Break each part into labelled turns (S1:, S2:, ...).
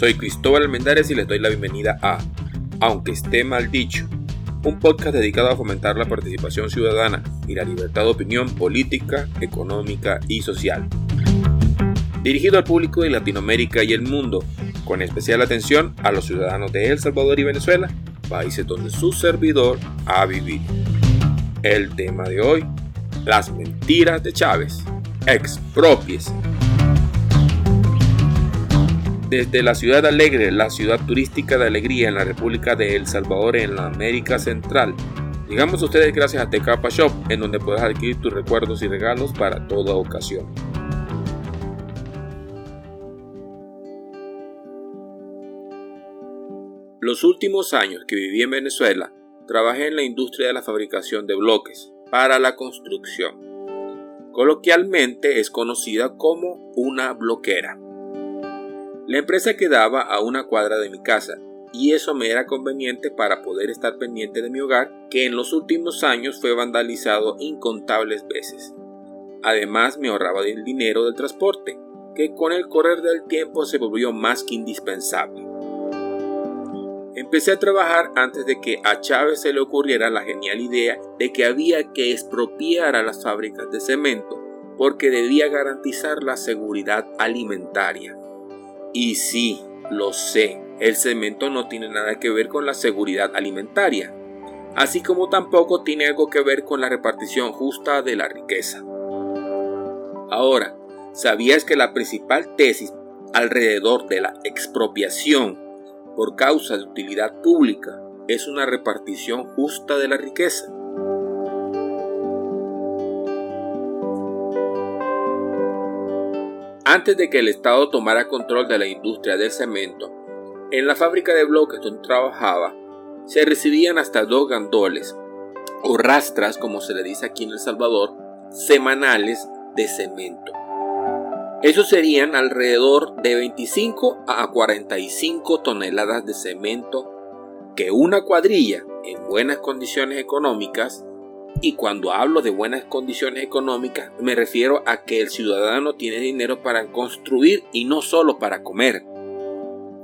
S1: Soy Cristóbal Almendares y les doy la bienvenida a Aunque esté mal dicho, un podcast dedicado a fomentar la participación ciudadana y la libertad de opinión política, económica y social. Dirigido al público de Latinoamérica y el mundo, con especial atención a los ciudadanos de El Salvador y Venezuela, países donde su servidor ha vivido. El tema de hoy, las mentiras de Chávez. Expropies. Desde la ciudad alegre, la ciudad turística de alegría en la República de El Salvador en la América Central, llegamos a ustedes gracias a Tecapa Shop, en donde puedes adquirir tus recuerdos y regalos para toda ocasión. Los últimos años que viví en Venezuela, trabajé en la industria de la fabricación de bloques para la construcción. Coloquialmente es conocida como una bloquera. La empresa quedaba a una cuadra de mi casa y eso me era conveniente para poder estar pendiente de mi hogar que en los últimos años fue vandalizado incontables veces. Además me ahorraba el dinero del transporte, que con el correr del tiempo se volvió más que indispensable. Empecé a trabajar antes de que a Chávez se le ocurriera la genial idea de que había que expropiar a las fábricas de cemento porque debía garantizar la seguridad alimentaria. Y sí, lo sé, el cemento no tiene nada que ver con la seguridad alimentaria, así como tampoco tiene algo que ver con la repartición justa de la riqueza. Ahora, ¿sabías que la principal tesis alrededor de la expropiación por causa de utilidad pública es una repartición justa de la riqueza. Antes de que el Estado tomara control de la industria del cemento, en la fábrica de bloques donde trabajaba, se recibían hasta dos gandoles, o rastras como se le dice aquí en El Salvador, semanales de cemento. Esos serían alrededor de 25 a 45 toneladas de cemento que una cuadrilla en buenas condiciones económicas, y cuando hablo de buenas condiciones económicas me refiero a que el ciudadano tiene dinero para construir y no solo para comer.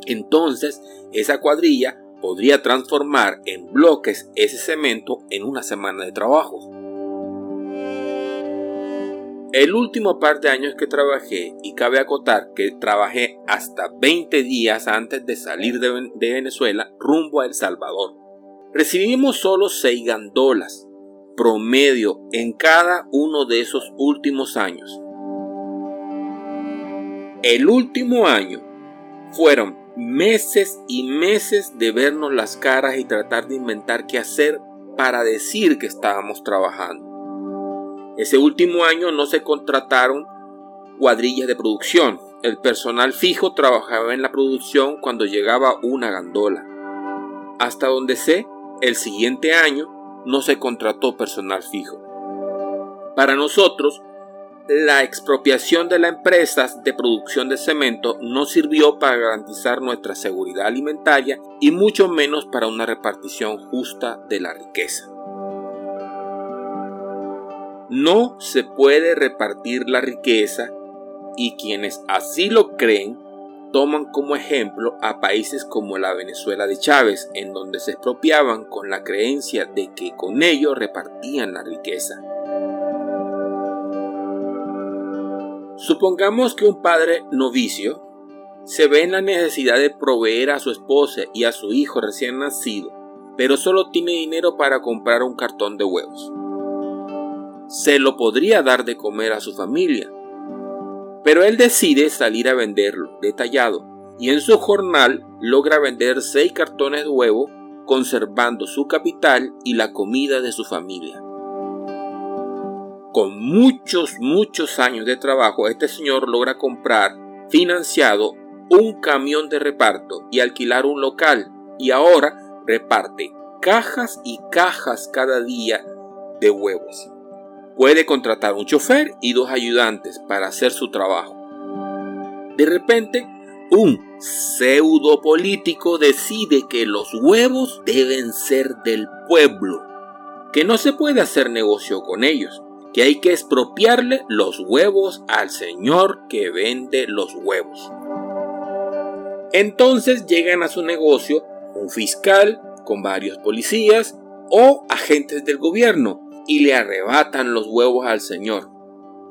S1: Entonces, esa cuadrilla podría transformar en bloques ese cemento en una semana de trabajo. El último par de años que trabajé, y cabe acotar que trabajé hasta 20 días antes de salir de, Venezuela rumbo a El Salvador, recibimos solo 6 gandolas promedio en cada uno de esos últimos años. El último año fueron meses y meses de vernos las caras y tratar de inventar qué hacer para decir que estábamos trabajando. Ese último año no se contrataron cuadrillas de producción. El personal fijo trabajaba en la producción cuando llegaba una gandola. Hasta donde sé, el siguiente año no se contrató personal fijo. Para nosotros, la expropiación de las empresas de producción de cemento no sirvió para garantizar nuestra seguridad alimentaria y mucho menos para una repartición justa de la riqueza. No se puede repartir la riqueza y quienes así lo creen toman como ejemplo a países como la Venezuela de Chávez, en donde se expropiaban con la creencia de que con ello repartían la riqueza. Supongamos que un padre novicio se ve en la necesidad de proveer a su esposa y a su hijo recién nacido, pero solo tiene dinero para comprar un cartón de huevos se lo podría dar de comer a su familia. Pero él decide salir a venderlo detallado y en su jornal logra vender seis cartones de huevo conservando su capital y la comida de su familia. Con muchos, muchos años de trabajo, este señor logra comprar financiado un camión de reparto y alquilar un local y ahora reparte cajas y cajas cada día de huevos puede contratar un chofer y dos ayudantes para hacer su trabajo. De repente, un pseudo político decide que los huevos deben ser del pueblo, que no se puede hacer negocio con ellos, que hay que expropiarle los huevos al señor que vende los huevos. Entonces llegan a su negocio un fiscal con varios policías o agentes del gobierno y le arrebatan los huevos al señor,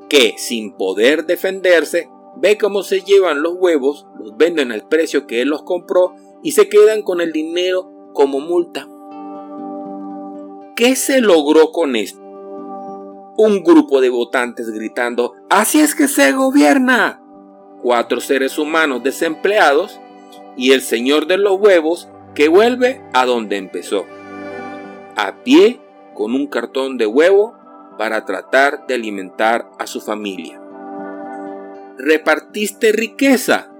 S1: que sin poder defenderse ve cómo se llevan los huevos, los venden al precio que él los compró y se quedan con el dinero como multa. ¿Qué se logró con esto? Un grupo de votantes gritando, así es que se gobierna. Cuatro seres humanos desempleados y el señor de los huevos que vuelve a donde empezó. A pie con un cartón de huevo para tratar de alimentar a su familia. ¿Repartiste riqueza?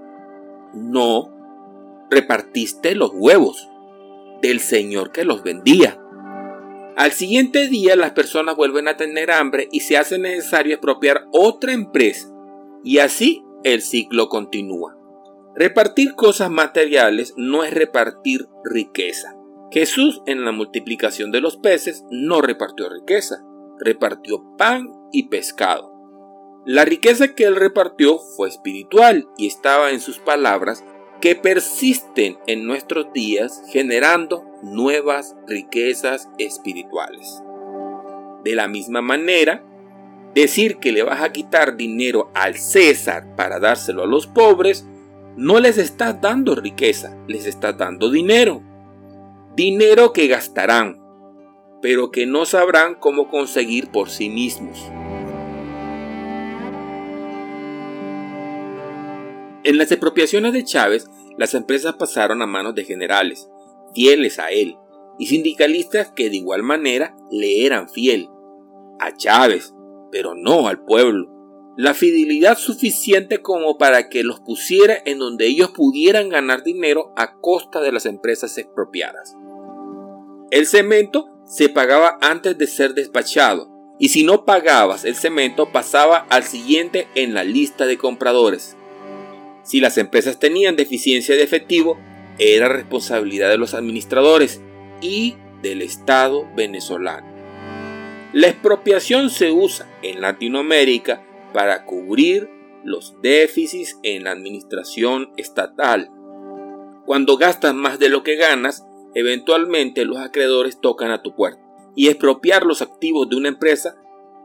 S1: No, repartiste los huevos del señor que los vendía. Al siguiente día las personas vuelven a tener hambre y se hace necesario expropiar otra empresa. Y así el ciclo continúa. Repartir cosas materiales no es repartir riqueza. Jesús en la multiplicación de los peces no repartió riqueza, repartió pan y pescado. La riqueza que él repartió fue espiritual y estaba en sus palabras que persisten en nuestros días generando nuevas riquezas espirituales. De la misma manera, decir que le vas a quitar dinero al César para dárselo a los pobres, no les estás dando riqueza, les estás dando dinero. Dinero que gastarán, pero que no sabrán cómo conseguir por sí mismos. En las expropiaciones de Chávez, las empresas pasaron a manos de generales, fieles a él, y sindicalistas que de igual manera le eran fiel a Chávez, pero no al pueblo. La fidelidad suficiente como para que los pusiera en donde ellos pudieran ganar dinero a costa de las empresas expropiadas. El cemento se pagaba antes de ser despachado, y si no pagabas el cemento pasaba al siguiente en la lista de compradores. Si las empresas tenían deficiencia de efectivo, era responsabilidad de los administradores y del Estado venezolano. La expropiación se usa en Latinoamérica para cubrir los déficits en la administración estatal. Cuando gastas más de lo que ganas, eventualmente los acreedores tocan a tu puerta. Y expropiar los activos de una empresa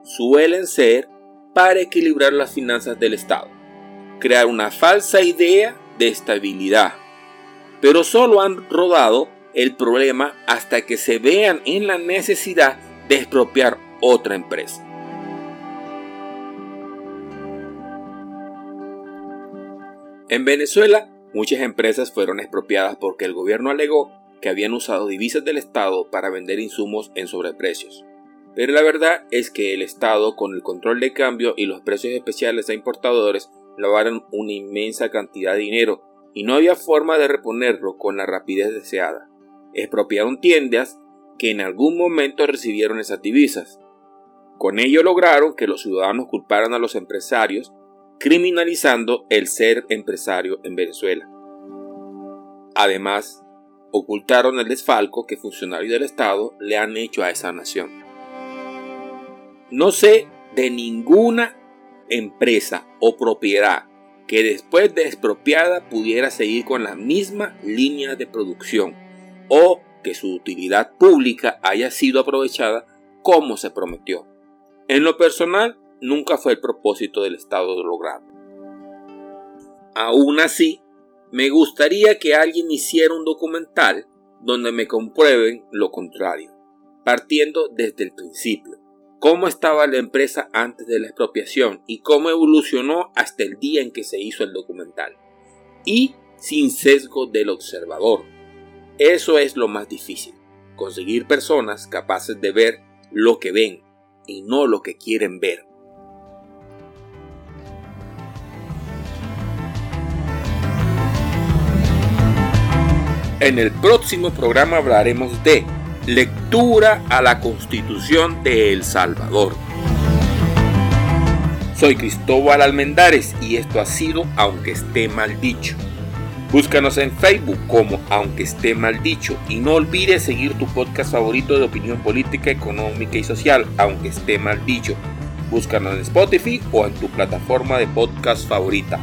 S1: suelen ser para equilibrar las finanzas del Estado crear una falsa idea de estabilidad. Pero solo han rodado el problema hasta que se vean en la necesidad de expropiar otra empresa. En Venezuela, muchas empresas fueron expropiadas porque el gobierno alegó que habían usado divisas del Estado para vender insumos en sobreprecios. Pero la verdad es que el Estado, con el control de cambio y los precios especiales a importadores, lavaron una inmensa cantidad de dinero y no había forma de reponerlo con la rapidez deseada. Expropiaron tiendas que en algún momento recibieron esas divisas. Con ello lograron que los ciudadanos culparan a los empresarios, criminalizando el ser empresario en Venezuela. Además, ocultaron el desfalco que funcionarios del Estado le han hecho a esa nación. No sé de ninguna empresa o propiedad que después de expropiada pudiera seguir con la misma línea de producción o que su utilidad pública haya sido aprovechada como se prometió. En lo personal, nunca fue el propósito del Estado de lograrlo. Aún así, me gustaría que alguien hiciera un documental donde me comprueben lo contrario, partiendo desde el principio cómo estaba la empresa antes de la expropiación y cómo evolucionó hasta el día en que se hizo el documental. Y sin sesgo del observador. Eso es lo más difícil, conseguir personas capaces de ver lo que ven y no lo que quieren ver. En el próximo programa hablaremos de Lectura a la Constitución de El Salvador. Soy Cristóbal Almendares y esto ha sido Aunque esté mal dicho. Búscanos en Facebook como Aunque esté mal dicho y no olvides seguir tu podcast favorito de opinión política, económica y social, aunque esté mal dicho. Búscanos en Spotify o en tu plataforma de podcast favorita.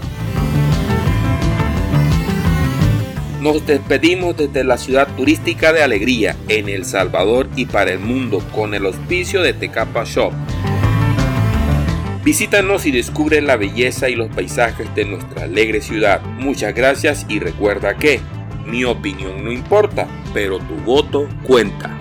S1: Nos despedimos desde la ciudad turística de Alegría, en El Salvador y para el mundo, con el auspicio de Tecapa Shop. Visítanos y descubre la belleza y los paisajes de nuestra alegre ciudad. Muchas gracias y recuerda que mi opinión no importa, pero tu voto cuenta.